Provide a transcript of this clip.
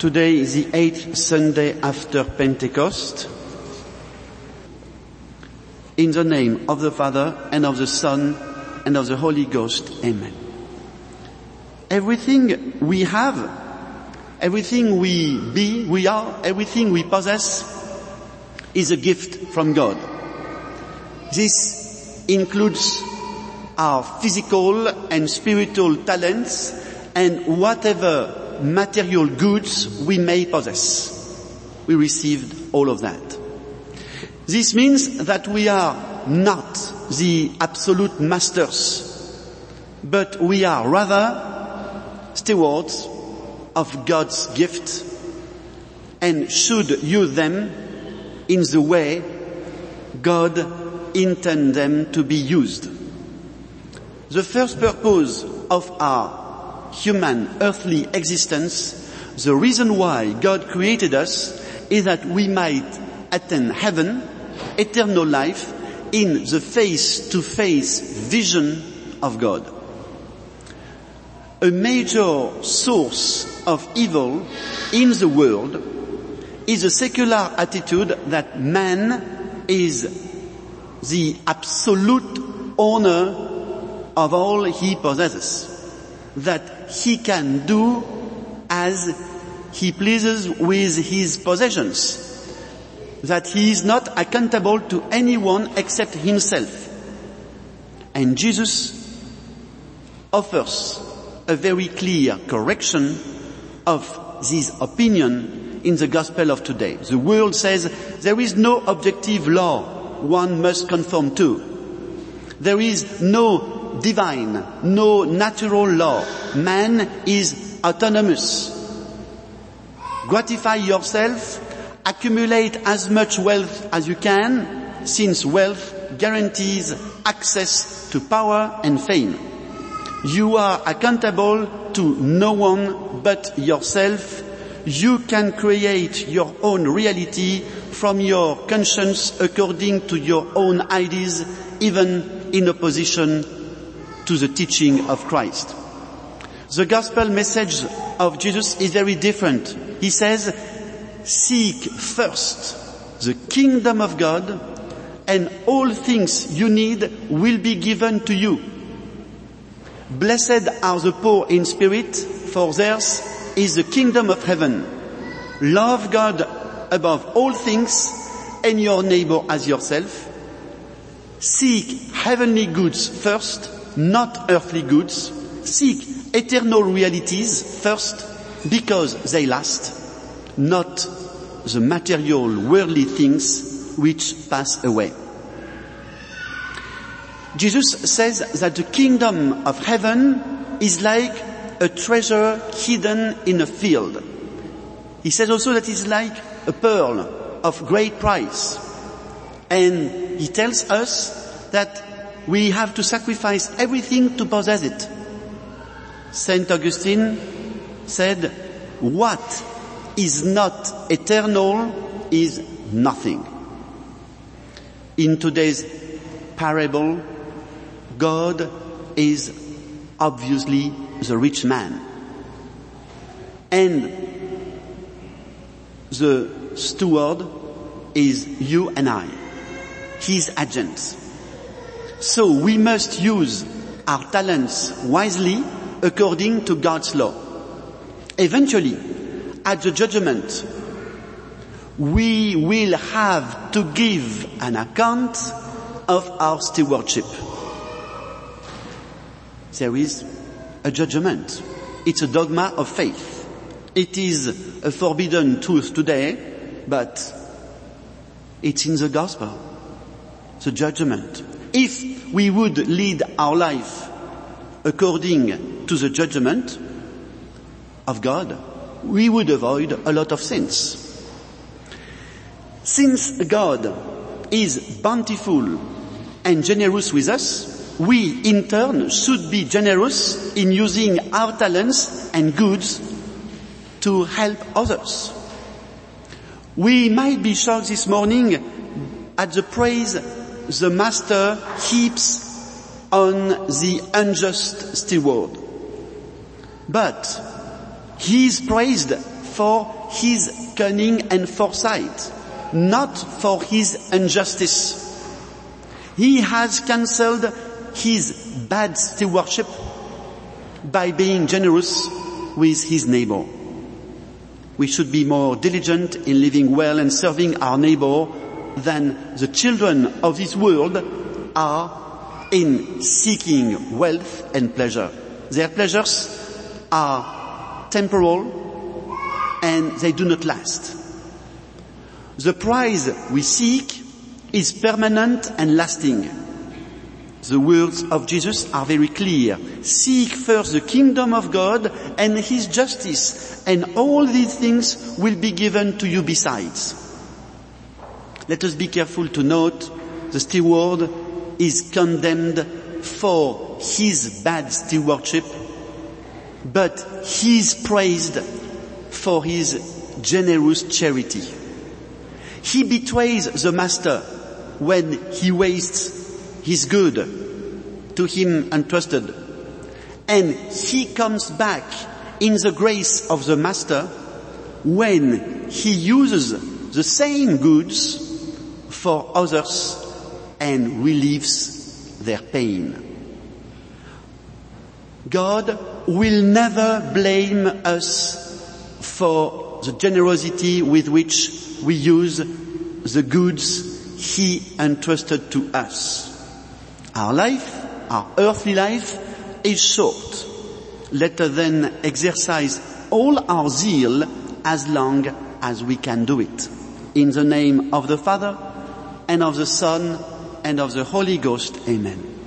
Today is the eighth Sunday after Pentecost. In the name of the Father and of the Son and of the Holy Ghost. Amen. Everything we have, everything we be, we are, everything we possess is a gift from God. This includes our physical and spiritual talents and whatever material goods we may possess. We received all of that. This means that we are not the absolute masters, but we are rather stewards of God's gift and should use them in the way God intend them to be used. The first purpose of our human earthly existence, the reason why God created us is that we might attain heaven, eternal life, in the face-to-face vision of God. A major source of evil in the world is a secular attitude that man is the absolute owner of all he possesses. That he can do as he pleases with his possessions. That he is not accountable to anyone except himself. And Jesus offers a very clear correction of this opinion in the gospel of today. The world says there is no objective law one must conform to. There is no divine, no natural law. Man is autonomous. Gratify yourself, accumulate as much wealth as you can, since wealth guarantees access to power and fame. You are accountable to no one but yourself. You can create your own reality from your conscience according to your own ideas, even in opposition to the teaching of Christ. The gospel message of Jesus is very different. He says, seek first the kingdom of God and all things you need will be given to you. Blessed are the poor in spirit, for theirs is the kingdom of heaven. Love God above all things and your neighbor as yourself. Seek heavenly goods first not earthly goods. Seek eternal realities first because they last, not the material worldly things which pass away. Jesus says that the kingdom of heaven is like a treasure hidden in a field. He says also that it's like a pearl of great price. And he tells us that we have to sacrifice everything to possess it. Saint Augustine said, what is not eternal is nothing. In today's parable, God is obviously the rich man. And the steward is you and I, his agents. So we must use our talents wisely according to God's law. Eventually, at the judgment, we will have to give an account of our stewardship. There is a judgment. It's a dogma of faith. It is a forbidden truth today, but it's in the gospel. The judgment. If we would lead our life according to the judgment of God, we would avoid a lot of sins. Since God is bountiful and generous with us, we in turn should be generous in using our talents and goods to help others. We might be shocked this morning at the praise the master heaps on the unjust steward. But he is praised for his cunning and foresight, not for his injustice. He has cancelled his bad stewardship by being generous with his neighbor. We should be more diligent in living well and serving our neighbor than the children of this world are in seeking wealth and pleasure. Their pleasures are temporal and they do not last. The prize we seek is permanent and lasting. The words of Jesus are very clear. Seek first the kingdom of God and his justice and all these things will be given to you besides. Let us be careful to note the steward is condemned for his bad stewardship, but he is praised for his generous charity. He betrays the master when he wastes his good to him entrusted. And he comes back in the grace of the master when he uses the same goods for others and relieves their pain. God will never blame us for the generosity with which we use the goods he entrusted to us. Our life our earthly life is short. Let us then exercise all our zeal as long as we can do it. In the name of the Father and of the Son and of the Holy Ghost, Amen.